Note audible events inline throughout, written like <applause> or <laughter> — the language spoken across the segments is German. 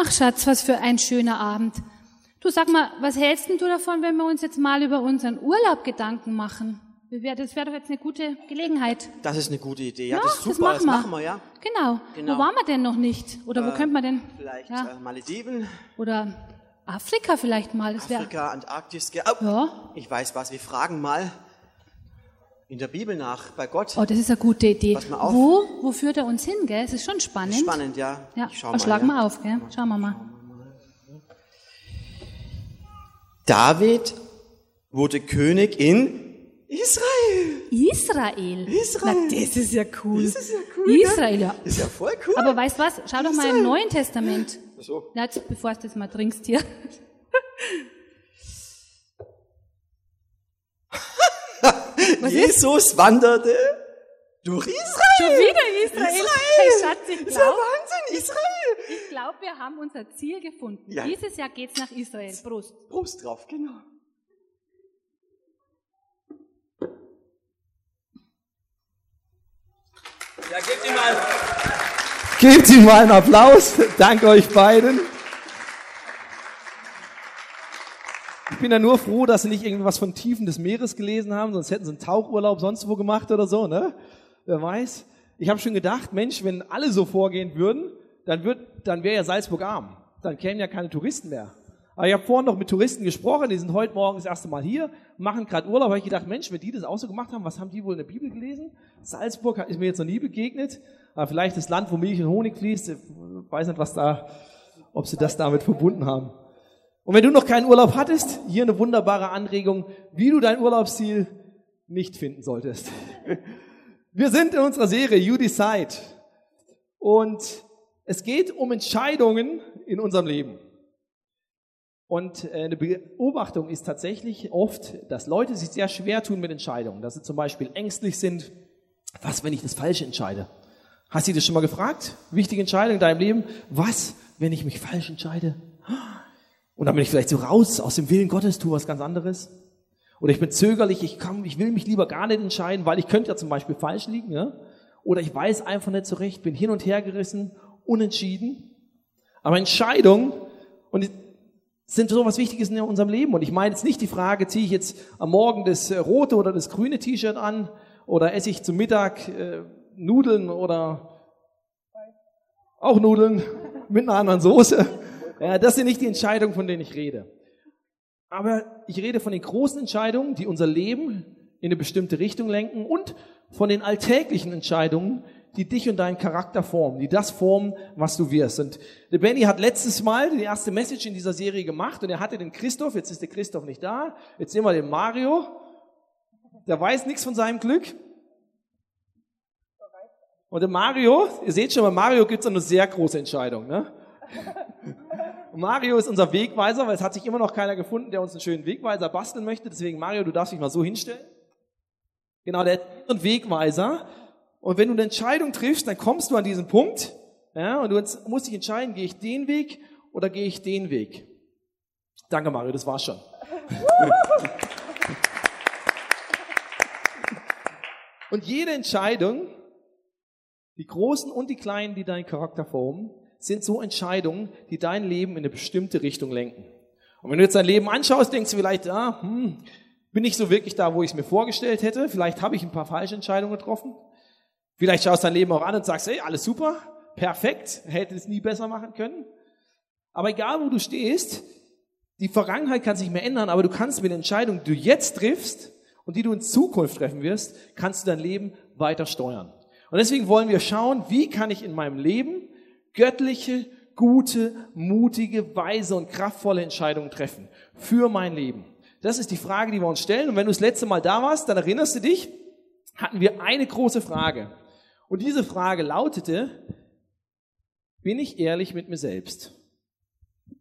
Ach Schatz, was für ein schöner Abend. Du sag mal, was hältst denn du davon, wenn wir uns jetzt mal über unseren Urlaub Gedanken machen? Das wäre doch jetzt eine gute Gelegenheit. Das ist eine gute Idee. Ja, Ja, das ist das super. machen wir. machen wir, ja. Genau. Genau. Wo waren wir denn noch nicht? Oder wo Äh, könnte man denn? Vielleicht Ja. äh, Malediven, Oder Afrika vielleicht mal. Das. Afrika, Antarktis. ge- Oh, Ja. Ich weiß was, wir fragen mal in der Bibel nach, bei Gott. Oh, das ist eine gute Idee. Mal auf. Wo, wo führt er uns hin, gell? Es ist schon spannend. Spannend, ja. Ja, Ich schau mal, schlagen ja. wir auf, gell? Schauen wir mal. David wurde König in Israel. Israel. Israel. Na, das ist ja cool. Das ist ja cool, Israel, ja. Ist ja voll cool. Aber weißt was? Schau doch mal im Neuen Testament. so. Na, bevor du das mal trinkst hier. <laughs> Was ist? Jesus wanderte durch Israel. Schon wieder Israel. Israel. Hey, Schatz, ich Das ist ja glaube, Wahnsinn, Israel. ich glaub, wir haben unser Ziel gefunden. Ja. Dieses Jahr geht's nach Israel. Prost. Prost drauf, genau. Ja, gebt ihm mal, gebt ihm mal einen Applaus. Danke euch beiden. Ich bin ja nur froh, dass sie nicht irgendwas von Tiefen des Meeres gelesen haben, sonst hätten sie einen Tauchurlaub sonst wo gemacht oder so, ne? Wer weiß. Ich habe schon gedacht, Mensch, wenn alle so vorgehen würden, dann, wird, dann wäre ja Salzburg arm. Dann kämen ja keine Touristen mehr. Aber ich habe vorhin noch mit Touristen gesprochen, die sind heute Morgen das erste Mal hier, machen gerade Urlaub. habe ich gedacht, Mensch, wenn die das auch so gemacht haben, was haben die wohl in der Bibel gelesen? Salzburg ist mir jetzt noch nie begegnet. Aber vielleicht das Land, wo Milch und Honig fließt. Ich weiß nicht, was da, ob sie das damit verbunden haben. Und wenn du noch keinen Urlaub hattest, hier eine wunderbare Anregung, wie du dein Urlaubsziel nicht finden solltest. Wir sind in unserer Serie You Decide. Und es geht um Entscheidungen in unserem Leben. Und äh, eine Beobachtung ist tatsächlich oft, dass Leute sich sehr schwer tun mit Entscheidungen. Dass sie zum Beispiel ängstlich sind, was, wenn ich das Falsche entscheide? Hast du dich das schon mal gefragt? Wichtige Entscheidung in deinem Leben. Was, wenn ich mich falsch entscheide? Und dann bin ich vielleicht so raus aus dem Willen Gottes, tue was ganz anderes. Oder ich bin zögerlich, ich kann, ich will mich lieber gar nicht entscheiden, weil ich könnte ja zum Beispiel falsch liegen, ja? Oder ich weiß einfach nicht so recht, bin hin und her gerissen, unentschieden. Aber Entscheidungen und sind so was Wichtiges in unserem Leben. Und ich meine jetzt nicht die Frage, ziehe ich jetzt am Morgen das äh, rote oder das grüne T-Shirt an oder esse ich zum Mittag äh, Nudeln oder auch Nudeln mit einer anderen Soße. Ja, das sind nicht die Entscheidungen, von denen ich rede. Aber ich rede von den großen Entscheidungen, die unser Leben in eine bestimmte Richtung lenken und von den alltäglichen Entscheidungen, die dich und deinen Charakter formen, die das formen, was du wirst. Und der Benny hat letztes Mal die erste Message in dieser Serie gemacht und er hatte den Christoph, jetzt ist der Christoph nicht da, jetzt sehen wir den Mario, der weiß nichts von seinem Glück. Und der Mario, ihr seht schon, bei Mario gibt es eine sehr große Entscheidung. Ne? Mario ist unser Wegweiser, weil es hat sich immer noch keiner gefunden, der uns einen schönen Wegweiser basteln möchte. Deswegen, Mario, du darfst dich mal so hinstellen. Genau, der ist ein Wegweiser. Und wenn du eine Entscheidung triffst, dann kommst du an diesen Punkt. Ja, und du musst dich entscheiden, gehe ich den Weg oder gehe ich den Weg. Danke, Mario, das war's schon. <laughs> und jede Entscheidung, die großen und die kleinen, die deinen Charakter formen, sind so Entscheidungen, die dein Leben in eine bestimmte Richtung lenken. Und wenn du jetzt dein Leben anschaust, denkst du vielleicht, ah, hm, bin ich so wirklich da, wo ich es mir vorgestellt hätte? Vielleicht habe ich ein paar falsche Entscheidungen getroffen. Vielleicht schaust dein Leben auch an und sagst, hey, alles super, perfekt, hätte es nie besser machen können. Aber egal, wo du stehst, die Vergangenheit kann sich mehr ändern, aber du kannst mit Entscheidungen, die du jetzt triffst und die du in Zukunft treffen wirst, kannst du dein Leben weiter steuern. Und deswegen wollen wir schauen, wie kann ich in meinem Leben göttliche, gute, mutige, weise und kraftvolle Entscheidungen treffen für mein Leben. Das ist die Frage, die wir uns stellen. Und wenn du das letzte Mal da warst, dann erinnerst du dich, hatten wir eine große Frage. Und diese Frage lautete, bin ich ehrlich mit mir selbst?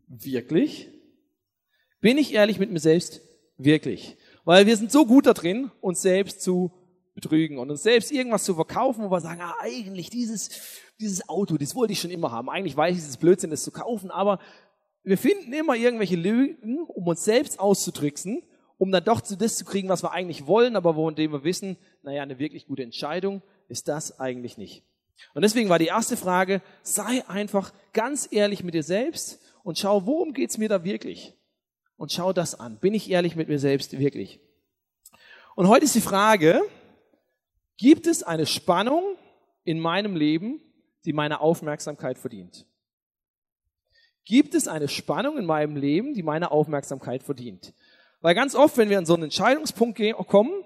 Wirklich? Bin ich ehrlich mit mir selbst? Wirklich. Weil wir sind so gut da drin, uns selbst zu betrügen und uns selbst irgendwas zu verkaufen, wo wir sagen, ah, eigentlich dieses, dieses Auto, das wollte ich schon immer haben. Eigentlich weiß ich, es ist Blödsinn, das zu kaufen, aber wir finden immer irgendwelche Lügen, um uns selbst auszutricksen, um dann doch zu das zu kriegen, was wir eigentlich wollen, aber von dem wir wissen, naja, eine wirklich gute Entscheidung ist das eigentlich nicht. Und deswegen war die erste Frage, sei einfach ganz ehrlich mit dir selbst und schau, worum geht's mir da wirklich? Und schau das an. Bin ich ehrlich mit mir selbst wirklich? Und heute ist die Frage, gibt es eine Spannung in meinem Leben, die meine Aufmerksamkeit verdient? Gibt es eine Spannung in meinem Leben, die meine Aufmerksamkeit verdient? Weil ganz oft, wenn wir an so einen Entscheidungspunkt kommen,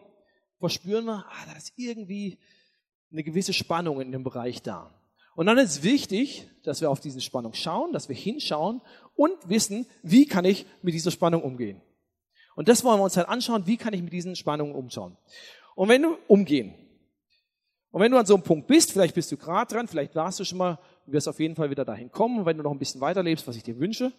verspüren wir, ah, da ist irgendwie eine gewisse Spannung in dem Bereich da. Und dann ist wichtig, dass wir auf diese Spannung schauen, dass wir hinschauen und wissen, wie kann ich mit dieser Spannung umgehen. Und das wollen wir uns halt anschauen, wie kann ich mit diesen Spannungen umschauen. Und wenn du umgehen, und wenn du an so einem Punkt bist, vielleicht bist du gerade dran, vielleicht warst du schon mal, du wirst auf jeden Fall wieder dahin kommen, wenn du noch ein bisschen weiterlebst, was ich dir wünsche,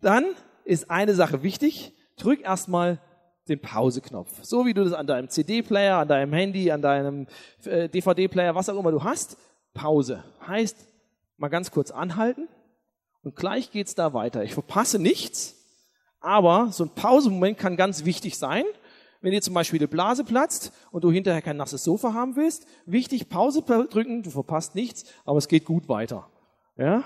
dann ist eine Sache wichtig, drück erstmal den Pause-Knopf. So wie du das an deinem CD-Player, an deinem Handy, an deinem äh, DVD-Player, was auch immer du hast. Pause. Heißt, mal ganz kurz anhalten und gleich geht's da weiter. Ich verpasse nichts, aber so ein Pausemoment kann ganz wichtig sein. Wenn dir zum Beispiel die Blase platzt und du hinterher kein nasses Sofa haben willst, wichtig, Pause drücken, du verpasst nichts, aber es geht gut weiter. Ja?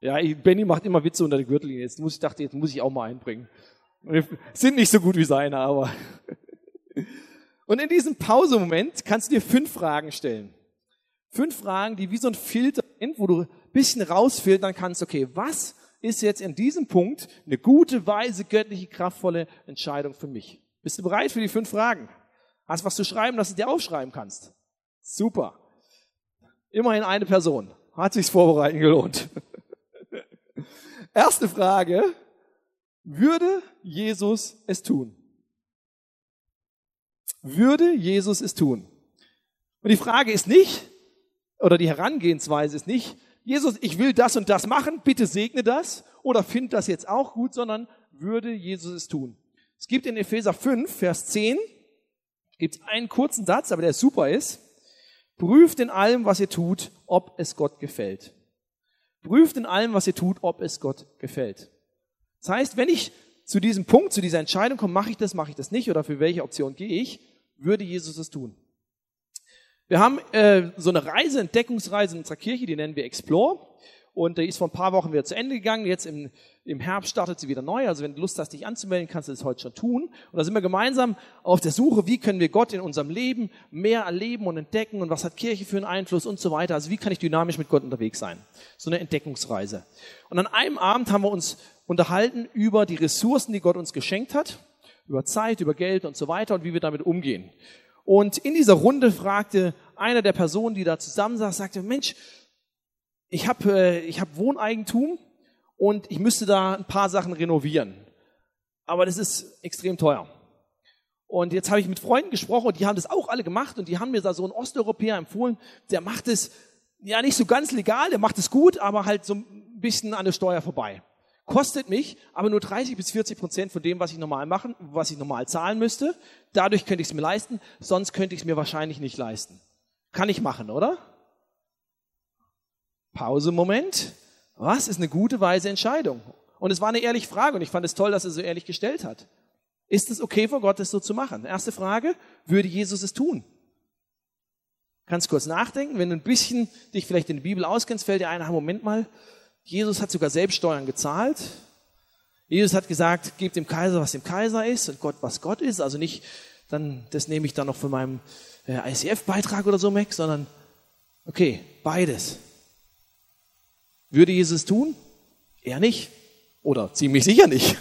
Ja, Benny macht immer Witze unter der Gürtellinie. Jetzt muss ich dachte, jetzt muss ich auch mal einbringen. Sind nicht so gut wie seine, aber. <laughs> Und in diesem Pausemoment kannst du dir fünf Fragen stellen. Fünf Fragen, die wie so ein Filter sind, wo du ein bisschen rausfiltern kannst, okay, was ist jetzt in diesem Punkt eine gute, weise, göttliche, kraftvolle Entscheidung für mich? Bist du bereit für die fünf Fragen? Hast was zu schreiben, dass du dir aufschreiben kannst? Super. Immerhin eine Person. Hat sich's vorbereiten gelohnt. <laughs> Erste Frage. Würde Jesus es tun? Würde Jesus es tun? Und die Frage ist nicht, oder die Herangehensweise ist nicht, Jesus, ich will das und das machen, bitte segne das oder find das jetzt auch gut, sondern würde Jesus es tun? Es gibt in Epheser 5, Vers 10, gibt einen kurzen Satz, aber der super ist. Prüft in allem, was ihr tut, ob es Gott gefällt. Prüft in allem, was ihr tut, ob es Gott gefällt. Das heißt, wenn ich zu diesem Punkt, zu dieser Entscheidung komme, mache ich das, mache ich das nicht oder für welche Option gehe ich, würde Jesus es tun. Wir haben äh, so eine Reise, Entdeckungsreise in unserer Kirche, die nennen wir Explore. Und die ist vor ein paar Wochen wieder zu Ende gegangen. Jetzt im, im Herbst startet sie wieder neu. Also wenn du Lust hast, dich anzumelden, kannst du das heute schon tun. Und da sind wir gemeinsam auf der Suche, wie können wir Gott in unserem Leben mehr erleben und entdecken und was hat Kirche für einen Einfluss und so weiter. Also wie kann ich dynamisch mit Gott unterwegs sein? So eine Entdeckungsreise. Und an einem Abend haben wir uns unterhalten über die Ressourcen, die Gott uns geschenkt hat, über Zeit, über Geld und so weiter und wie wir damit umgehen. Und in dieser Runde fragte einer der Personen, die da zusammensaß, sagte, Mensch, ich habe äh, ich hab Wohneigentum und ich müsste da ein paar Sachen renovieren. Aber das ist extrem teuer. Und jetzt habe ich mit Freunden gesprochen und die haben das auch alle gemacht und die haben mir da so einen Osteuropäer empfohlen, der macht es ja nicht so ganz legal, der macht es gut, aber halt so ein bisschen an der Steuer vorbei kostet mich aber nur 30 bis 40 Prozent von dem, was ich normal machen, was ich normal zahlen müsste. Dadurch könnte ich es mir leisten, sonst könnte ich es mir wahrscheinlich nicht leisten. Kann ich machen, oder? Pause, Moment. Was ist eine gute, weise Entscheidung? Und es war eine ehrliche Frage und ich fand es toll, dass er so ehrlich gestellt hat. Ist es okay vor Gott, das so zu machen? Erste Frage, würde Jesus es tun? Kannst kurz nachdenken, wenn du ein bisschen dich vielleicht in der Bibel auskennst, fällt dir ein, Moment mal, Jesus hat sogar selbst Steuern gezahlt. Jesus hat gesagt, gebt dem Kaiser, was dem Kaiser ist und Gott, was Gott ist. Also nicht, dann, das nehme ich dann noch von meinem äh, ICF-Beitrag oder so weg, sondern, okay, beides. Würde Jesus tun? Er nicht. Oder ziemlich sicher nicht.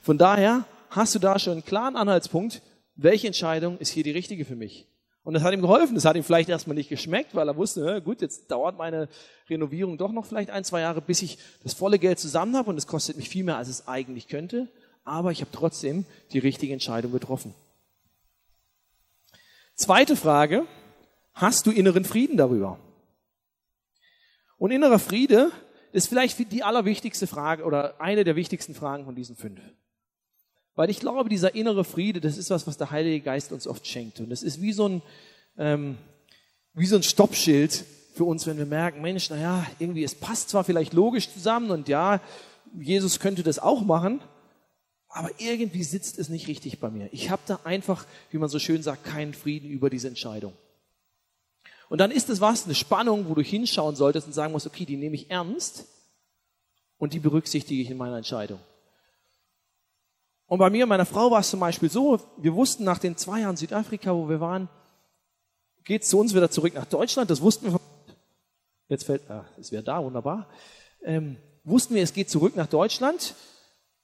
Von daher hast du da schon einen klaren Anhaltspunkt, welche Entscheidung ist hier die richtige für mich. Und das hat ihm geholfen. Das hat ihm vielleicht erstmal nicht geschmeckt, weil er wusste, gut, jetzt dauert meine Renovierung doch noch vielleicht ein, zwei Jahre, bis ich das volle Geld zusammen habe und es kostet mich viel mehr, als es eigentlich könnte. Aber ich habe trotzdem die richtige Entscheidung getroffen. Zweite Frage, hast du inneren Frieden darüber? Und innerer Friede ist vielleicht die allerwichtigste Frage oder eine der wichtigsten Fragen von diesen fünf. Weil ich glaube, dieser innere Friede, das ist was, was der Heilige Geist uns oft schenkt. Und es ist wie so ein, ähm, wie so ein Stoppschild für uns, wenn wir merken, Mensch, naja, irgendwie, es passt zwar vielleicht logisch zusammen und ja, Jesus könnte das auch machen, aber irgendwie sitzt es nicht richtig bei mir. Ich habe da einfach, wie man so schön sagt, keinen Frieden über diese Entscheidung. Und dann ist es was, eine Spannung, wo du hinschauen solltest und sagen musst, okay, die nehme ich ernst und die berücksichtige ich in meiner Entscheidung. Und bei mir und meiner Frau war es zum Beispiel so, wir wussten nach den zwei Jahren Südafrika, wo wir waren, geht es zu uns wieder zurück nach Deutschland, das wussten wir. Jetzt fällt, ah, es wäre da, wunderbar. Ähm, wussten wir, es geht zurück nach Deutschland.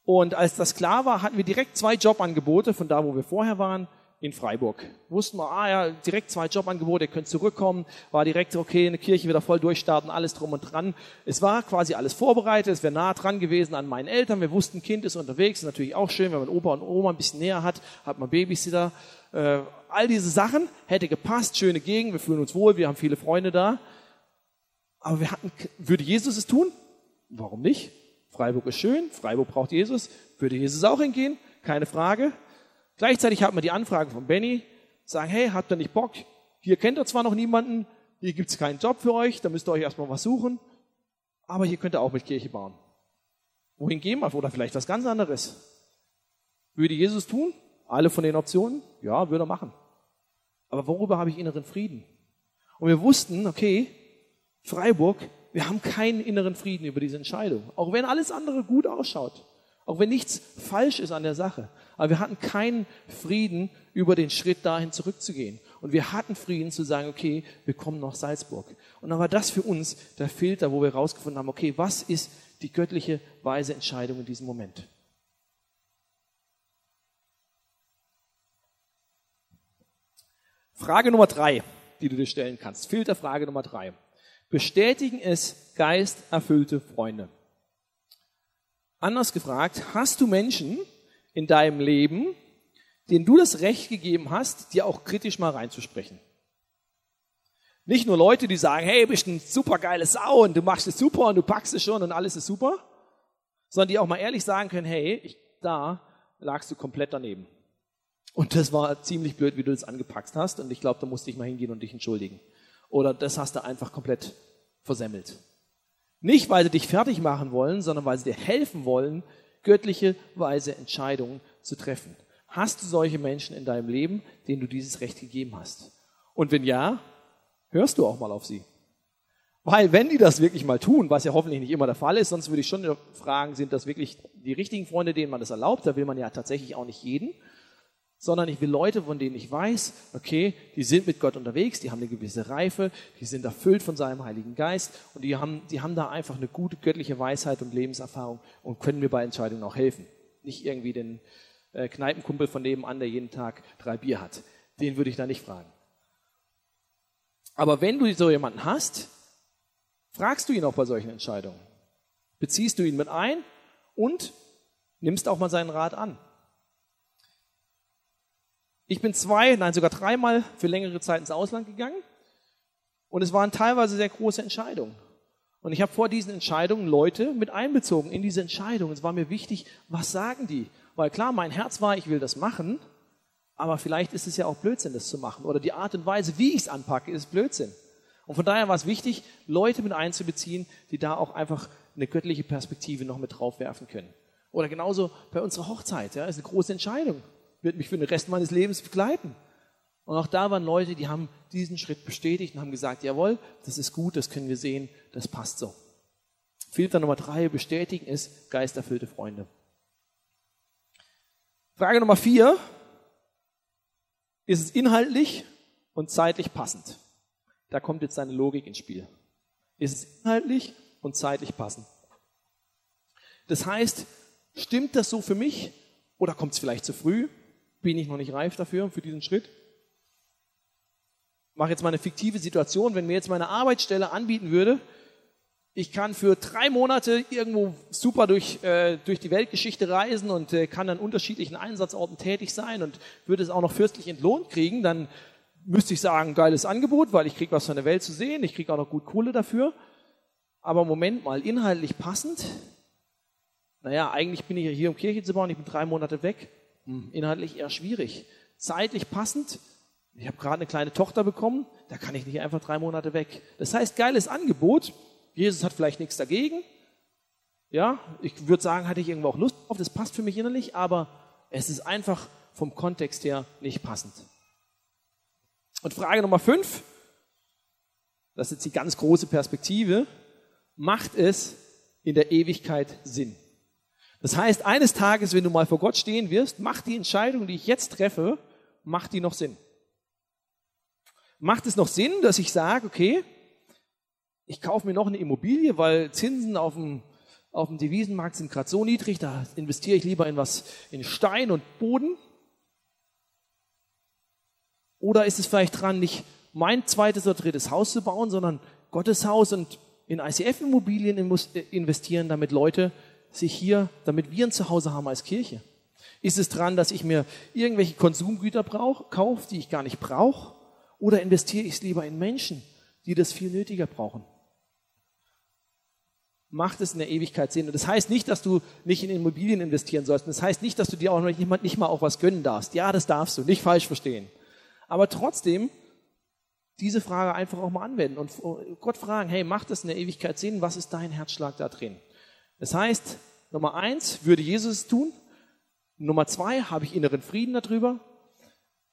Und als das klar war, hatten wir direkt zwei Jobangebote von da, wo wir vorher waren, in Freiburg. Wussten wir, ah ja, direkt zwei Jobangebote, ihr könnt zurückkommen, war direkt, okay, eine Kirche wieder voll durchstarten, alles drum und dran. Es war quasi alles vorbereitet, es wäre nah dran gewesen an meinen Eltern, wir wussten, Kind ist unterwegs, ist natürlich auch schön, wenn man Opa und Oma ein bisschen näher hat, hat man Babysitter, äh, all diese Sachen, hätte gepasst, schöne Gegend, wir fühlen uns wohl, wir haben viele Freunde da. Aber wir hatten, würde Jesus es tun? Warum nicht? Freiburg ist schön, Freiburg braucht Jesus, würde Jesus auch hingehen, keine Frage. Gleichzeitig hat man die Anfrage von Benny, sagen, hey, habt ihr nicht Bock? Hier kennt ihr zwar noch niemanden, hier gibt es keinen Job für euch, da müsst ihr euch erstmal was suchen, aber hier könnt ihr auch mit Kirche bauen. Wohin gehen wir? Oder vielleicht was ganz anderes. Würde Jesus tun? Alle von den Optionen? Ja, würde er machen. Aber worüber habe ich inneren Frieden? Und wir wussten, okay, Freiburg, wir haben keinen inneren Frieden über diese Entscheidung. Auch wenn alles andere gut ausschaut. Auch wenn nichts falsch ist an der Sache. Aber wir hatten keinen Frieden über den Schritt dahin zurückzugehen. Und wir hatten Frieden zu sagen, okay, wir kommen nach Salzburg. Und dann war das für uns der Filter, wo wir herausgefunden haben, okay, was ist die göttliche weise Entscheidung in diesem Moment? Frage Nummer drei, die du dir stellen kannst. Filterfrage Nummer drei. Bestätigen es geisterfüllte Freunde. Anders gefragt, hast du Menschen in deinem Leben, denen du das Recht gegeben hast, dir auch kritisch mal reinzusprechen? Nicht nur Leute, die sagen, hey, bist ein super geiles Sau und du machst es super und du packst es schon und alles ist super, sondern die auch mal ehrlich sagen können, hey, ich, da lagst du komplett daneben. Und das war ziemlich blöd, wie du das angepackt hast und ich glaube, da musste ich mal hingehen und dich entschuldigen. Oder das hast du einfach komplett versemmelt. Nicht, weil sie dich fertig machen wollen, sondern weil sie dir helfen wollen, göttliche weise Entscheidungen zu treffen. Hast du solche Menschen in deinem Leben, denen du dieses Recht gegeben hast? Und wenn ja, hörst du auch mal auf sie. Weil wenn die das wirklich mal tun, was ja hoffentlich nicht immer der Fall ist, sonst würde ich schon fragen, sind das wirklich die richtigen Freunde, denen man das erlaubt? Da will man ja tatsächlich auch nicht jeden sondern ich will Leute, von denen ich weiß, okay, die sind mit Gott unterwegs, die haben eine gewisse Reife, die sind erfüllt von seinem Heiligen Geist und die haben, die haben da einfach eine gute göttliche Weisheit und Lebenserfahrung und können mir bei Entscheidungen auch helfen. Nicht irgendwie den äh, Kneipenkumpel von nebenan, der jeden Tag drei Bier hat. Den würde ich da nicht fragen. Aber wenn du so jemanden hast, fragst du ihn auch bei solchen Entscheidungen. Beziehst du ihn mit ein und nimmst auch mal seinen Rat an. Ich bin zwei, nein sogar dreimal für längere Zeit ins Ausland gegangen und es waren teilweise sehr große Entscheidungen. Und ich habe vor diesen Entscheidungen Leute mit einbezogen in diese Entscheidung. Es war mir wichtig, was sagen die? Weil klar, mein Herz war, ich will das machen, aber vielleicht ist es ja auch Blödsinn, das zu machen. Oder die Art und Weise, wie ich es anpacke, ist Blödsinn. Und von daher war es wichtig, Leute mit einzubeziehen, die da auch einfach eine göttliche Perspektive noch mit draufwerfen können. Oder genauso bei unserer Hochzeit, ja, ist eine große Entscheidung wird mich für den Rest meines Lebens begleiten. Und auch da waren Leute, die haben diesen Schritt bestätigt und haben gesagt, jawohl, das ist gut, das können wir sehen, das passt so. Filter Nummer drei, bestätigen ist geisterfüllte Freunde. Frage Nummer vier, ist es inhaltlich und zeitlich passend? Da kommt jetzt seine Logik ins Spiel. Ist es inhaltlich und zeitlich passend? Das heißt, stimmt das so für mich oder kommt es vielleicht zu früh? Bin ich noch nicht reif dafür, für diesen Schritt. Mache jetzt mal eine fiktive Situation, wenn mir jetzt meine Arbeitsstelle anbieten würde, ich kann für drei Monate irgendwo super durch, äh, durch die Weltgeschichte reisen und äh, kann an unterschiedlichen Einsatzorten tätig sein und würde es auch noch fürstlich entlohnt kriegen, dann müsste ich sagen, geiles Angebot, weil ich kriege was von der Welt zu sehen, ich kriege auch noch gut Kohle dafür. Aber Moment mal, inhaltlich passend? Naja, eigentlich bin ich ja hier, um Kirche zu bauen, ich bin drei Monate weg. Hm, inhaltlich eher schwierig. Zeitlich passend. Ich habe gerade eine kleine Tochter bekommen, da kann ich nicht einfach drei Monate weg. Das heißt, geiles Angebot. Jesus hat vielleicht nichts dagegen. Ja, ich würde sagen, hatte ich irgendwo auch Lust drauf, das passt für mich innerlich, aber es ist einfach vom Kontext her nicht passend. Und Frage Nummer fünf. das ist jetzt die ganz große Perspektive, macht es in der Ewigkeit Sinn. Das heißt, eines Tages, wenn du mal vor Gott stehen wirst, macht die Entscheidung, die ich jetzt treffe, macht die noch Sinn? Macht es noch Sinn, dass ich sage, okay, ich kaufe mir noch eine Immobilie, weil Zinsen auf dem, auf dem Devisenmarkt sind gerade so niedrig, da investiere ich lieber in was, in Stein und Boden? Oder ist es vielleicht dran, nicht mein zweites oder drittes Haus zu bauen, sondern Gottes Haus und in ICF-Immobilien äh, investieren, damit Leute sich hier, damit wir ein Zuhause haben als Kirche? Ist es dran, dass ich mir irgendwelche Konsumgüter brauche, kaufe, die ich gar nicht brauche? Oder investiere ich es lieber in Menschen, die das viel nötiger brauchen? Macht es in der Ewigkeit Sinn? Und das heißt nicht, dass du nicht in Immobilien investieren sollst. das heißt nicht, dass du dir auch nicht, nicht mal auch was gönnen darfst. Ja, das darfst du, nicht falsch verstehen. Aber trotzdem diese Frage einfach auch mal anwenden und Gott fragen, hey, macht das in der Ewigkeit Sinn? Was ist dein Herzschlag da drin? Das heißt, Nummer eins, würde Jesus es tun? Nummer zwei, habe ich inneren Frieden darüber?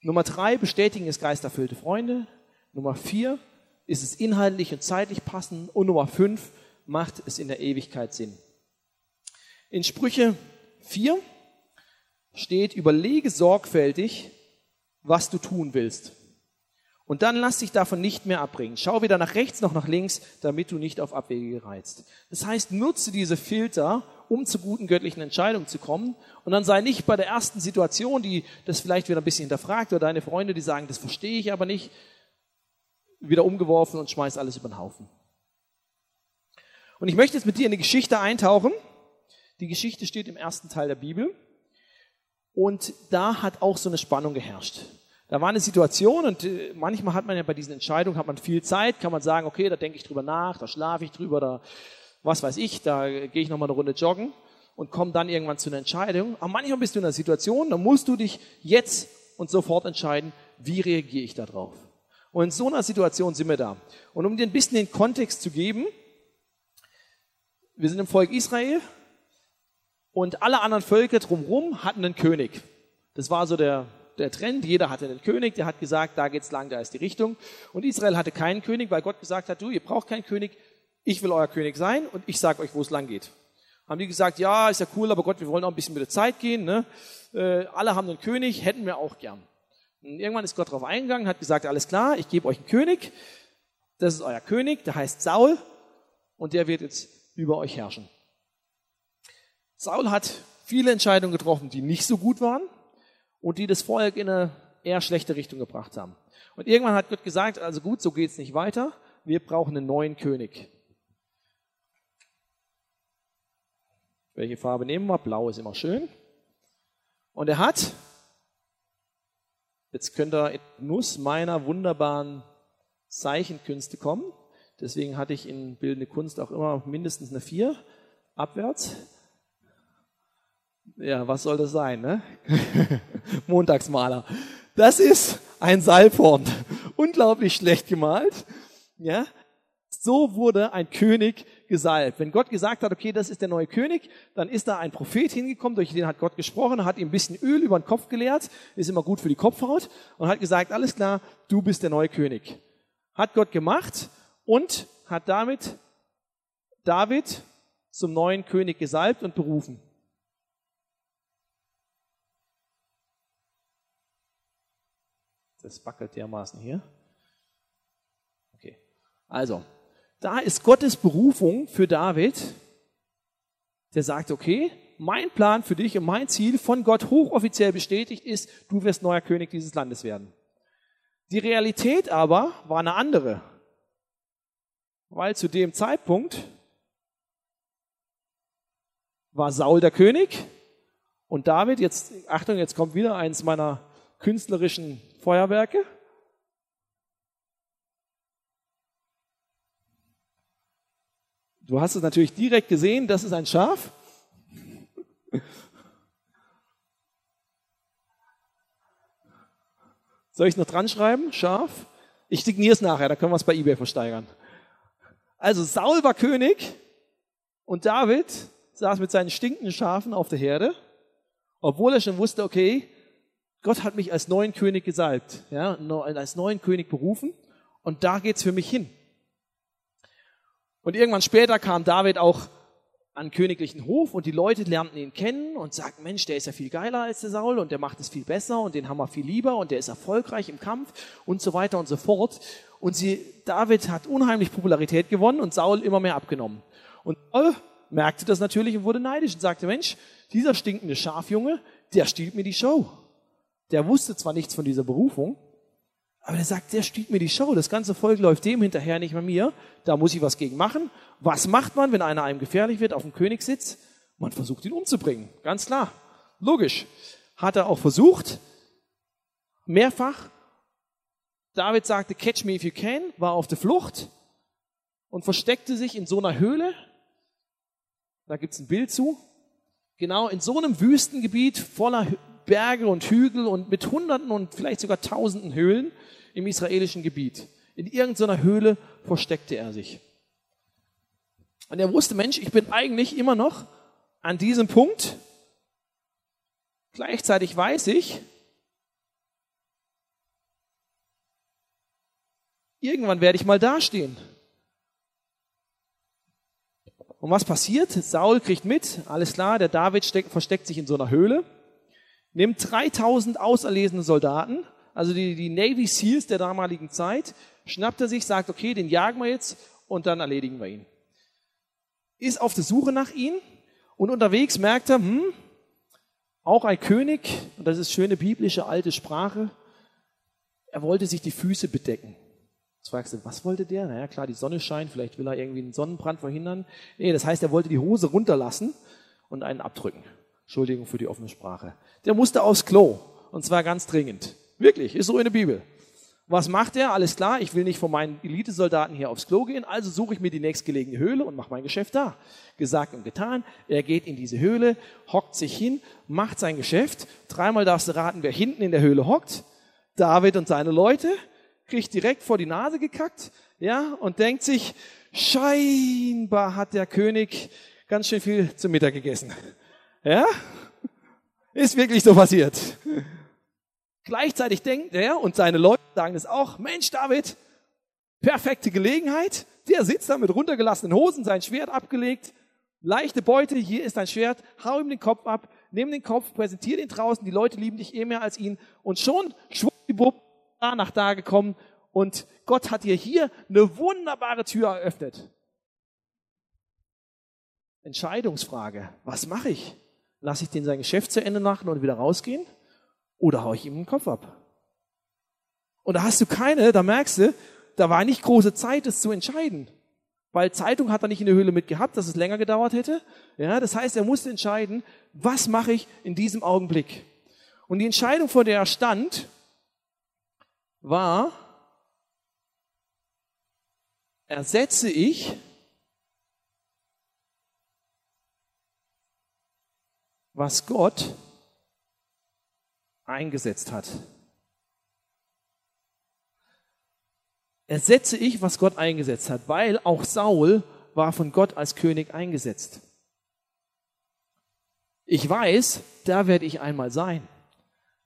Nummer drei, bestätigen es geisterfüllte Freunde? Nummer vier, ist es inhaltlich und zeitlich passend? Und Nummer fünf, macht es in der Ewigkeit Sinn? In Sprüche vier steht, überlege sorgfältig, was du tun willst. Und dann lass dich davon nicht mehr abbringen. Schau weder nach rechts noch nach links, damit du nicht auf Abwege gereizt. Das heißt, nutze diese Filter, um zu guten göttlichen Entscheidungen zu kommen. Und dann sei nicht bei der ersten Situation, die das vielleicht wieder ein bisschen hinterfragt, oder deine Freunde, die sagen, das verstehe ich aber nicht, wieder umgeworfen und schmeiß alles über den Haufen. Und ich möchte jetzt mit dir in die Geschichte eintauchen. Die Geschichte steht im ersten Teil der Bibel. Und da hat auch so eine Spannung geherrscht. Da war eine Situation und äh, manchmal hat man ja bei diesen Entscheidungen hat man viel Zeit, kann man sagen, okay, da denke ich drüber nach, da schlafe ich drüber, da was weiß ich, da gehe ich nochmal eine Runde joggen und komme dann irgendwann zu einer Entscheidung. Aber manchmal bist du in einer Situation, da musst du dich jetzt und sofort entscheiden, wie reagiere ich da drauf. Und in so einer Situation sind wir da. Und um dir ein bisschen den Kontext zu geben, wir sind im Volk Israel und alle anderen Völker drumherum hatten einen König. Das war so der der Trend. Jeder hatte einen König, der hat gesagt, da geht's lang, da ist die Richtung. Und Israel hatte keinen König, weil Gott gesagt hat, du, ihr braucht keinen König, ich will euer König sein und ich sage euch, wo es lang geht. Haben die gesagt, ja, ist ja cool, aber Gott, wir wollen auch ein bisschen mit der Zeit gehen. Ne? Äh, alle haben einen König, hätten wir auch gern. Und irgendwann ist Gott darauf eingegangen, hat gesagt, alles klar, ich gebe euch einen König. Das ist euer König, der heißt Saul und der wird jetzt über euch herrschen. Saul hat viele Entscheidungen getroffen, die nicht so gut waren und die das Volk in eine eher schlechte Richtung gebracht haben. Und irgendwann hat Gott gesagt, also gut, so geht's nicht weiter. Wir brauchen einen neuen König. Welche Farbe nehmen wir? Blau ist immer schön. Und er hat, jetzt könnt ihr in Nuss meiner wunderbaren Zeichenkünste kommen. Deswegen hatte ich in bildende Kunst auch immer mindestens eine 4 abwärts. Ja, was soll das sein, ne? <laughs> Montagsmaler. Das ist ein Salbhorn. <laughs> Unglaublich schlecht gemalt. Ja? So wurde ein König gesalbt. Wenn Gott gesagt hat, okay, das ist der neue König, dann ist da ein Prophet hingekommen, durch den hat Gott gesprochen, hat ihm ein bisschen Öl über den Kopf geleert, ist immer gut für die Kopfhaut und hat gesagt, alles klar, du bist der neue König. Hat Gott gemacht und hat damit David zum neuen König gesalbt und berufen. Das wackelt dermaßen hier. Okay. Also, da ist Gottes Berufung für David, der sagt, okay, mein Plan für dich und mein Ziel von Gott hochoffiziell bestätigt ist, du wirst neuer König dieses Landes werden. Die Realität aber war eine andere. Weil zu dem Zeitpunkt war Saul der König und David, jetzt, Achtung, jetzt kommt wieder eins meiner künstlerischen Feuerwerke. Du hast es natürlich direkt gesehen, das ist ein Schaf. Soll ich es noch dran schreiben? Schaf? Ich signiere es nachher, da können wir es bei eBay versteigern. Also Saul war König und David saß mit seinen stinkenden Schafen auf der Herde, obwohl er schon wusste, okay, Gott hat mich als neuen König gesalbt, ja, als neuen König berufen und da geht's für mich hin. Und irgendwann später kam David auch an königlichen Hof und die Leute lernten ihn kennen und sagten, Mensch, der ist ja viel geiler als der Saul und der macht es viel besser und den haben wir viel lieber und der ist erfolgreich im Kampf und so weiter und so fort. Und sie, David hat unheimlich Popularität gewonnen und Saul immer mehr abgenommen. Und Saul merkte das natürlich und wurde neidisch und sagte, Mensch, dieser stinkende Schafjunge, der stiehlt mir die Show. Der wusste zwar nichts von dieser Berufung, aber der sagt, der stiehlt mir die Show. Das ganze Volk läuft dem hinterher, nicht mehr mir. Da muss ich was gegen machen. Was macht man, wenn einer einem gefährlich wird auf dem Königssitz? Man versucht ihn umzubringen. Ganz klar. Logisch. Hat er auch versucht. Mehrfach. David sagte, catch me if you can, war auf der Flucht und versteckte sich in so einer Höhle. Da gibt's ein Bild zu. Genau in so einem Wüstengebiet voller Berge und Hügel und mit Hunderten und vielleicht sogar Tausenden Höhlen im israelischen Gebiet. In irgendeiner Höhle versteckte er sich. Und er wusste, Mensch, ich bin eigentlich immer noch an diesem Punkt. Gleichzeitig weiß ich, irgendwann werde ich mal dastehen. Und was passiert? Saul kriegt mit, alles klar, der David steckt, versteckt sich in so einer Höhle, nimmt 3000 auserlesene Soldaten also die, die Navy Seals der damaligen Zeit, schnappt er sich, sagt, okay, den jagen wir jetzt und dann erledigen wir ihn. Ist auf der Suche nach ihm und unterwegs merkt er, hm, auch ein König, und das ist schöne biblische alte Sprache, er wollte sich die Füße bedecken. Jetzt fragst du, was wollte der? Naja, klar, die Sonne scheint, vielleicht will er irgendwie einen Sonnenbrand verhindern. Nee, das heißt, er wollte die Hose runterlassen und einen abdrücken. Entschuldigung für die offene Sprache. Der musste aufs Klo. Und zwar ganz dringend. Wirklich, ist so in der Bibel. Was macht er? Alles klar, ich will nicht von meinen Elitesoldaten hier aufs Klo gehen, also suche ich mir die nächstgelegene Höhle und mache mein Geschäft da. Gesagt und getan, er geht in diese Höhle, hockt sich hin, macht sein Geschäft. Dreimal darfst du raten, wer hinten in der Höhle hockt. David und seine Leute, kriegt direkt vor die Nase gekackt, ja, und denkt sich, scheinbar hat der König ganz schön viel zum Mittag gegessen. Ja? Ist wirklich so passiert. Gleichzeitig denkt er und seine Leute sagen es auch, Mensch David, perfekte Gelegenheit. Der sitzt da mit runtergelassenen Hosen, sein Schwert abgelegt, leichte Beute, hier ist dein Schwert, hau ihm den Kopf ab, nimm den Kopf, präsentier den draußen, die Leute lieben dich eh mehr als ihn und schon schwuppdiwupp da nach da gekommen und Gott hat dir hier eine wunderbare Tür eröffnet. Entscheidungsfrage, was mache ich? Lasse ich den sein Geschäft zu Ende machen und wieder rausgehen? oder hau ich ihm den Kopf ab? Und da hast du keine, da merkst du, da war nicht große Zeit, das zu entscheiden. Weil Zeitung hat er nicht in der Höhle mitgehabt, dass es länger gedauert hätte. Ja, das heißt, er musste entscheiden, was mache ich in diesem Augenblick? Und die Entscheidung, vor der er stand, war, ersetze ich was Gott eingesetzt hat. Ersetze ich, was Gott eingesetzt hat, weil auch Saul war von Gott als König eingesetzt. Ich weiß, da werde ich einmal sein,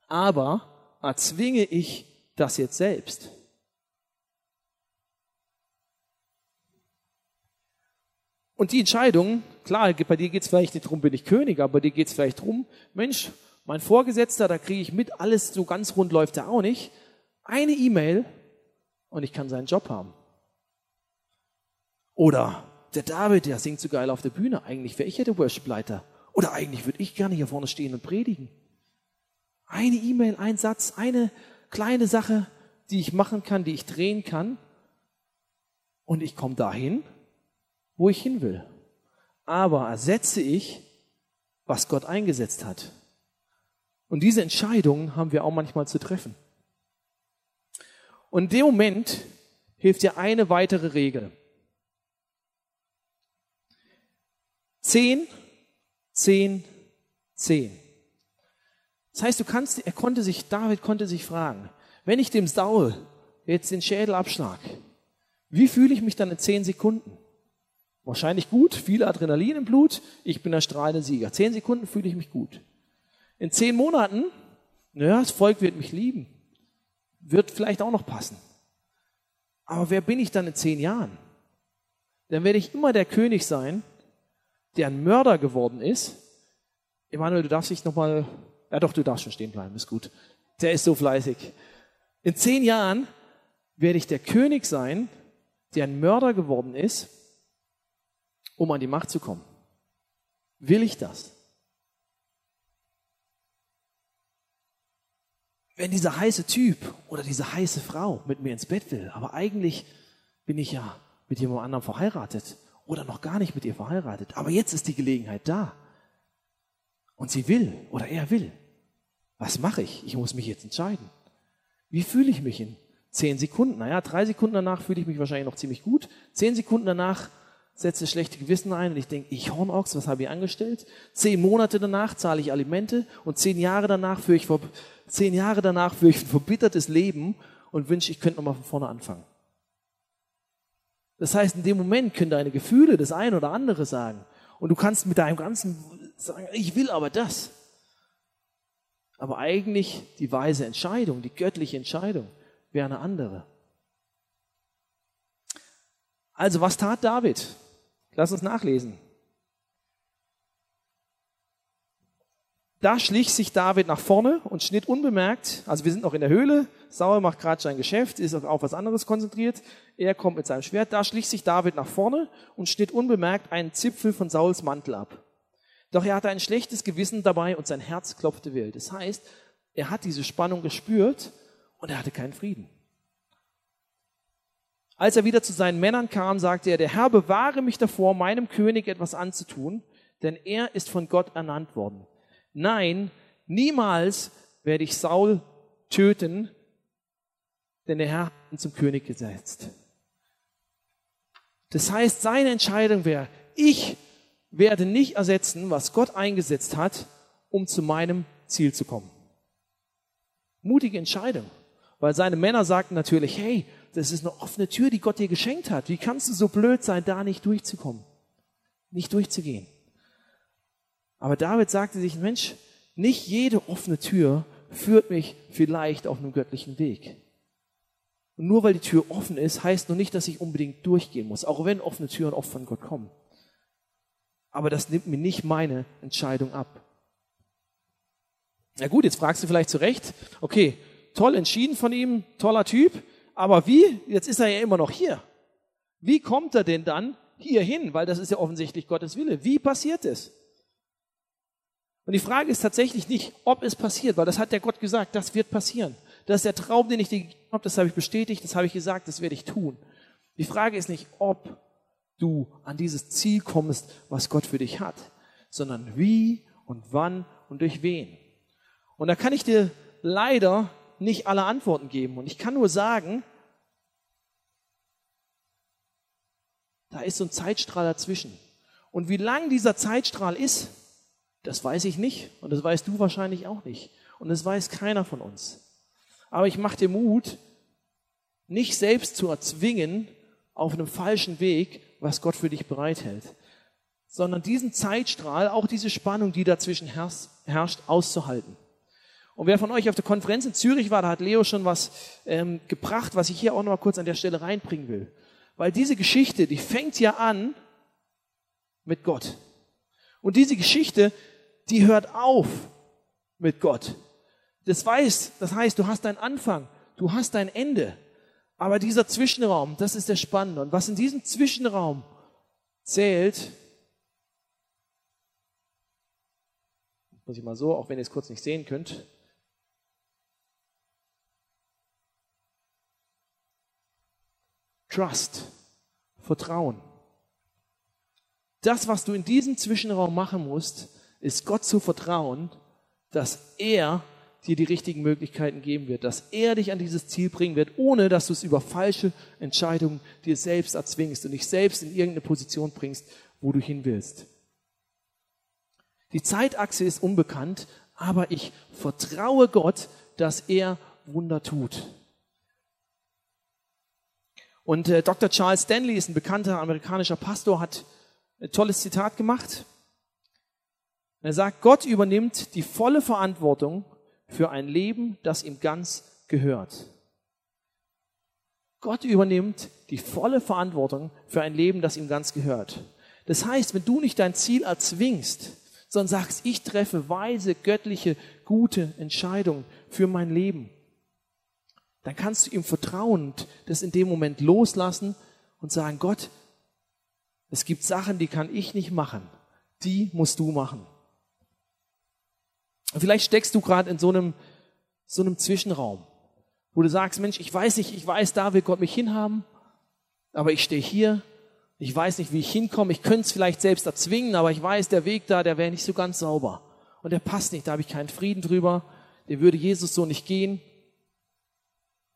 aber erzwinge ich das jetzt selbst. Und die Entscheidung, klar, bei dir geht es vielleicht nicht darum, bin ich König, aber dir geht es vielleicht darum, Mensch, mein Vorgesetzter, da kriege ich mit, alles so ganz rund läuft er auch nicht. Eine E-Mail und ich kann seinen Job haben. Oder der David, der singt so geil auf der Bühne. Eigentlich wäre ich ja der Worshipleiter. Oder eigentlich würde ich gerne hier vorne stehen und predigen. Eine E-Mail, ein Satz, eine kleine Sache, die ich machen kann, die ich drehen kann. Und ich komme dahin, wo ich hin will. Aber ersetze ich, was Gott eingesetzt hat. Und diese Entscheidungen haben wir auch manchmal zu treffen. Und in dem Moment hilft dir eine weitere Regel. Zehn, zehn, zehn. Das heißt, du kannst, er konnte sich, David konnte sich fragen, wenn ich dem Saul jetzt den Schädel abschlag, wie fühle ich mich dann in zehn Sekunden? Wahrscheinlich gut, viel Adrenalin im Blut, ich bin der strahlende Sieger. Zehn Sekunden fühle ich mich gut. In zehn Monaten, naja, das Volk wird mich lieben. Wird vielleicht auch noch passen. Aber wer bin ich dann in zehn Jahren? dann werde ich immer der König sein, der ein Mörder geworden ist. Emanuel, du darfst dich nochmal, ja doch, du darfst schon stehen bleiben, ist gut. Der ist so fleißig. In zehn Jahren werde ich der König sein, der ein Mörder geworden ist, um an die Macht zu kommen. Will ich das? Wenn dieser heiße Typ oder diese heiße Frau mit mir ins Bett will, aber eigentlich bin ich ja mit jemand anderem verheiratet oder noch gar nicht mit ihr verheiratet, aber jetzt ist die Gelegenheit da und sie will oder er will. Was mache ich? Ich muss mich jetzt entscheiden. Wie fühle ich mich in zehn Sekunden? Naja, drei Sekunden danach fühle ich mich wahrscheinlich noch ziemlich gut. Zehn Sekunden danach setze schlechte Gewissen ein und ich denke, ich Hornochs, was habe ich angestellt? Zehn Monate danach zahle ich Alimente und zehn Jahre danach führe ich, zehn Jahre danach führe ich ein verbittertes Leben und wünsche, ich könnte nochmal von vorne anfangen. Das heißt, in dem Moment können deine Gefühle das eine oder andere sagen. Und du kannst mit deinem ganzen sagen, ich will aber das. Aber eigentlich die weise Entscheidung, die göttliche Entscheidung wäre eine andere. Also was tat David? Lass uns nachlesen. Da schlich sich David nach vorne und schnitt unbemerkt, also wir sind noch in der Höhle, Saul macht gerade sein Geschäft, ist auf was anderes konzentriert, er kommt mit seinem Schwert, da schlich sich David nach vorne und schnitt unbemerkt einen Zipfel von Sauls Mantel ab. Doch er hatte ein schlechtes Gewissen dabei und sein Herz klopfte wild. Das heißt, er hat diese Spannung gespürt und er hatte keinen Frieden. Als er wieder zu seinen Männern kam, sagte er, der Herr bewahre mich davor, meinem König etwas anzutun, denn er ist von Gott ernannt worden. Nein, niemals werde ich Saul töten, denn der Herr hat ihn zum König gesetzt. Das heißt, seine Entscheidung wäre, ich werde nicht ersetzen, was Gott eingesetzt hat, um zu meinem Ziel zu kommen. Mutige Entscheidung, weil seine Männer sagten natürlich, hey, das ist eine offene Tür, die Gott dir geschenkt hat. Wie kannst du so blöd sein, da nicht durchzukommen? Nicht durchzugehen. Aber David sagte sich, Mensch, nicht jede offene Tür führt mich vielleicht auf einem göttlichen Weg. Und nur weil die Tür offen ist, heißt noch nicht, dass ich unbedingt durchgehen muss, auch wenn offene Türen oft von Gott kommen. Aber das nimmt mir nicht meine Entscheidung ab. Na gut, jetzt fragst du vielleicht zu Recht, okay, toll entschieden von ihm, toller Typ, aber wie? Jetzt ist er ja immer noch hier. Wie kommt er denn dann hier hin? Weil das ist ja offensichtlich Gottes Wille. Wie passiert es? Und die Frage ist tatsächlich nicht, ob es passiert, weil das hat der Gott gesagt, das wird passieren. Das ist der Traum, den ich dir gegeben habe, das habe ich bestätigt, das habe ich gesagt, das werde ich tun. Die Frage ist nicht, ob du an dieses Ziel kommst, was Gott für dich hat, sondern wie und wann und durch wen. Und da kann ich dir leider nicht alle Antworten geben. Und ich kann nur sagen, Da ist so ein Zeitstrahl dazwischen. Und wie lang dieser Zeitstrahl ist, das weiß ich nicht. Und das weißt du wahrscheinlich auch nicht. Und das weiß keiner von uns. Aber ich mache dir Mut, nicht selbst zu erzwingen auf einem falschen Weg, was Gott für dich bereithält, sondern diesen Zeitstrahl, auch diese Spannung, die dazwischen herrscht, auszuhalten. Und wer von euch auf der Konferenz in Zürich war, da hat Leo schon was ähm, gebracht, was ich hier auch noch mal kurz an der Stelle reinbringen will. Weil diese Geschichte, die fängt ja an mit Gott. Und diese Geschichte, die hört auf mit Gott. Das weiß, das heißt, du hast deinen Anfang, du hast dein Ende. Aber dieser Zwischenraum, das ist der Spannende. Und was in diesem Zwischenraum zählt, muss ich mal so, auch wenn ihr es kurz nicht sehen könnt, Trust, Vertrauen. Das, was du in diesem Zwischenraum machen musst, ist Gott zu vertrauen, dass er dir die richtigen Möglichkeiten geben wird, dass er dich an dieses Ziel bringen wird, ohne dass du es über falsche Entscheidungen dir selbst erzwingst und dich selbst in irgendeine Position bringst, wo du hin willst. Die Zeitachse ist unbekannt, aber ich vertraue Gott, dass er Wunder tut. Und äh, Dr. Charles Stanley ist ein bekannter amerikanischer Pastor, hat ein tolles Zitat gemacht. Er sagt, Gott übernimmt die volle Verantwortung für ein Leben, das ihm ganz gehört. Gott übernimmt die volle Verantwortung für ein Leben, das ihm ganz gehört. Das heißt, wenn du nicht dein Ziel erzwingst, sondern sagst, ich treffe weise, göttliche, gute Entscheidungen für mein Leben, dann kannst du ihm vertrauen und das in dem Moment loslassen und sagen, Gott, es gibt Sachen, die kann ich nicht machen. Die musst du machen. Und vielleicht steckst du gerade in so einem, so einem Zwischenraum, wo du sagst, Mensch, ich weiß nicht, ich weiß, da will Gott mich hinhaben, aber ich stehe hier, ich weiß nicht, wie ich hinkomme, ich könnte es vielleicht selbst erzwingen, aber ich weiß, der Weg da, der wäre nicht so ganz sauber. Und der passt nicht, da habe ich keinen Frieden drüber, der würde Jesus so nicht gehen.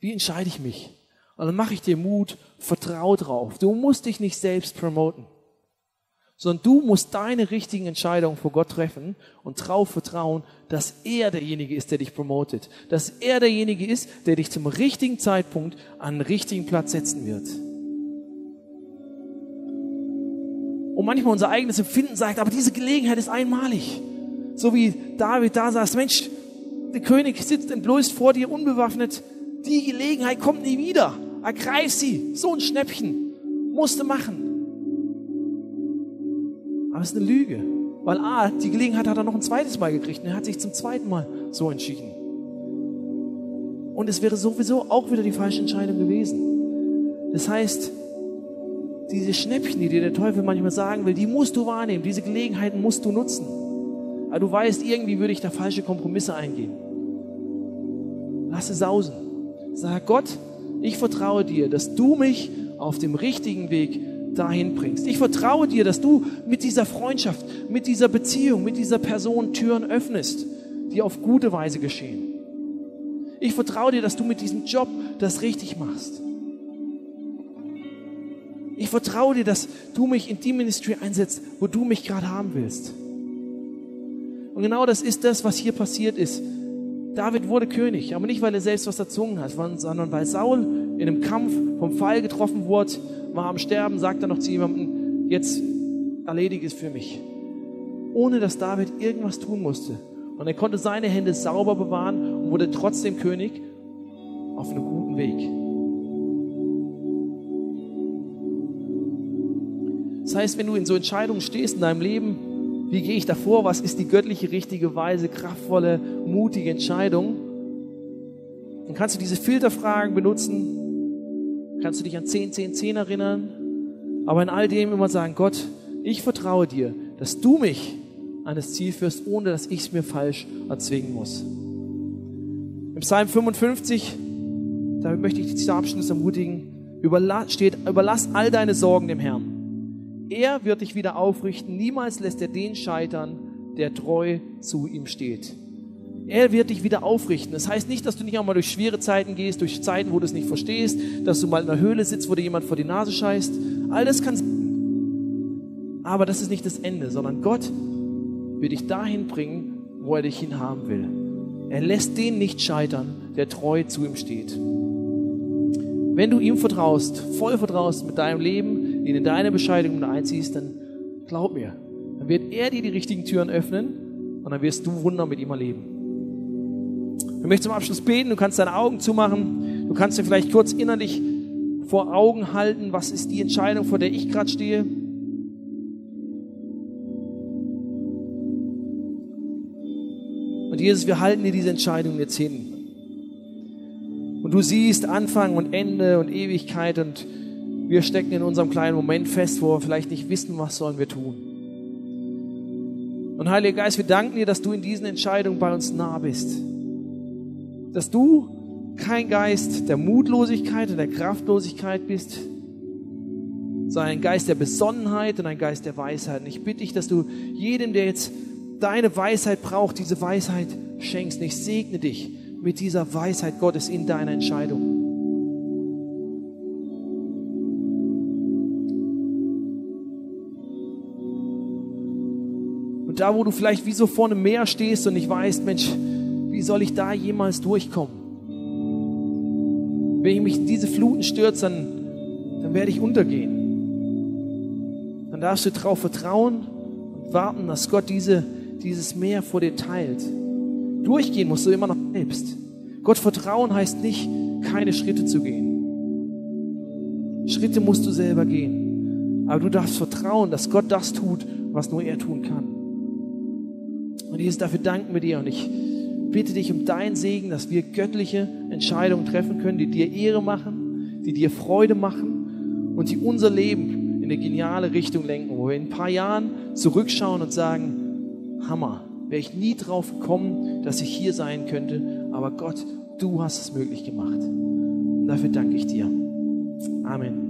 Wie entscheide ich mich? Und dann mache ich dir Mut, vertrau drauf. Du musst dich nicht selbst promoten, sondern du musst deine richtigen Entscheidungen vor Gott treffen und drauf vertrauen, dass er derjenige ist, der dich promotet, dass er derjenige ist, der dich zum richtigen Zeitpunkt an den richtigen Platz setzen wird. Und manchmal unser eigenes Empfinden sagt, aber diese Gelegenheit ist einmalig. So wie David da saß, Mensch, der König sitzt entblößt vor dir, unbewaffnet, die Gelegenheit kommt nie wieder. Ergreif sie. So ein Schnäppchen. Musste machen. Aber es ist eine Lüge. Weil A, die Gelegenheit hat er noch ein zweites Mal gekriegt und er hat sich zum zweiten Mal so entschieden. Und es wäre sowieso auch wieder die falsche Entscheidung gewesen. Das heißt, diese Schnäppchen, die dir der Teufel manchmal sagen will, die musst du wahrnehmen, diese Gelegenheiten musst du nutzen. Aber du weißt, irgendwie würde ich da falsche Kompromisse eingehen. Lass es sausen. Sag Gott, ich vertraue dir, dass du mich auf dem richtigen Weg dahin bringst. Ich vertraue dir, dass du mit dieser Freundschaft, mit dieser Beziehung, mit dieser Person Türen öffnest, die auf gute Weise geschehen. Ich vertraue dir, dass du mit diesem Job das richtig machst. Ich vertraue dir, dass du mich in die Ministry einsetzt, wo du mich gerade haben willst. Und genau das ist das, was hier passiert ist. David wurde König, aber nicht, weil er selbst was erzwungen hat, sondern weil Saul in einem Kampf vom Pfeil getroffen wurde, war am Sterben, sagt er noch zu jemandem, jetzt erledige es für mich. Ohne dass David irgendwas tun musste. Und er konnte seine Hände sauber bewahren und wurde trotzdem König auf einem guten Weg. Das heißt, wenn du in so Entscheidungen stehst in deinem Leben, wie gehe ich davor? Was ist die göttliche, richtige, weise, kraftvolle, mutige Entscheidung? Dann kannst du diese Filterfragen benutzen. Kannst du dich an 10, 10, 10 erinnern. Aber in all dem immer sagen, Gott, ich vertraue dir, dass du mich an das Ziel führst, ohne dass ich es mir falsch erzwingen muss. Im Psalm 55, damit möchte ich dich zum Abschluss ermutigen, steht, überlass all deine Sorgen dem Herrn. Er wird dich wieder aufrichten. Niemals lässt er den scheitern, der treu zu ihm steht. Er wird dich wieder aufrichten. Das heißt nicht, dass du nicht auch mal durch schwere Zeiten gehst, durch Zeiten, wo du es nicht verstehst, dass du mal in einer Höhle sitzt, wo dir jemand vor die Nase scheißt. All das kann aber das ist nicht das Ende, sondern Gott wird dich dahin bringen, wo er dich hinhaben will. Er lässt den nicht scheitern, der treu zu ihm steht. Wenn du ihm vertraust, voll vertraust mit deinem Leben, ihn in deine Bescheidung einziehst, dann glaub mir, dann wird er dir die richtigen Türen öffnen und dann wirst du Wunder mit ihm erleben. Ich möchte zum Abschluss beten, du kannst deine Augen zumachen, du kannst dir vielleicht kurz innerlich vor Augen halten, was ist die Entscheidung, vor der ich gerade stehe. Und Jesus, wir halten dir diese Entscheidung jetzt hin. Und du siehst Anfang und Ende und Ewigkeit und wir stecken in unserem kleinen Moment fest, wo wir vielleicht nicht wissen, was sollen wir tun. Und Heiliger Geist, wir danken dir, dass du in diesen Entscheidungen bei uns nah bist. Dass du kein Geist der Mutlosigkeit und der Kraftlosigkeit bist, sondern ein Geist der Besonnenheit und ein Geist der Weisheit. Und ich bitte dich, dass du jedem, der jetzt deine Weisheit braucht, diese Weisheit schenkst. Und ich segne dich mit dieser Weisheit Gottes in deiner Entscheidung. Und da, wo du vielleicht wie so vor einem Meer stehst und nicht weißt, Mensch, wie soll ich da jemals durchkommen? Wenn ich mich in diese Fluten stürze, dann, dann werde ich untergehen. Dann darfst du darauf vertrauen und warten, dass Gott diese, dieses Meer vor dir teilt. Durchgehen musst du immer noch selbst. Gott vertrauen heißt nicht, keine Schritte zu gehen. Schritte musst du selber gehen. Aber du darfst vertrauen, dass Gott das tut, was nur er tun kann. Jesus, dafür danken wir dir und ich bitte dich um deinen Segen, dass wir göttliche Entscheidungen treffen können, die dir Ehre machen, die dir Freude machen und die unser Leben in eine geniale Richtung lenken, wo wir in ein paar Jahren zurückschauen und sagen, Hammer, wäre ich nie drauf gekommen, dass ich hier sein könnte, aber Gott, du hast es möglich gemacht. Und dafür danke ich dir. Amen.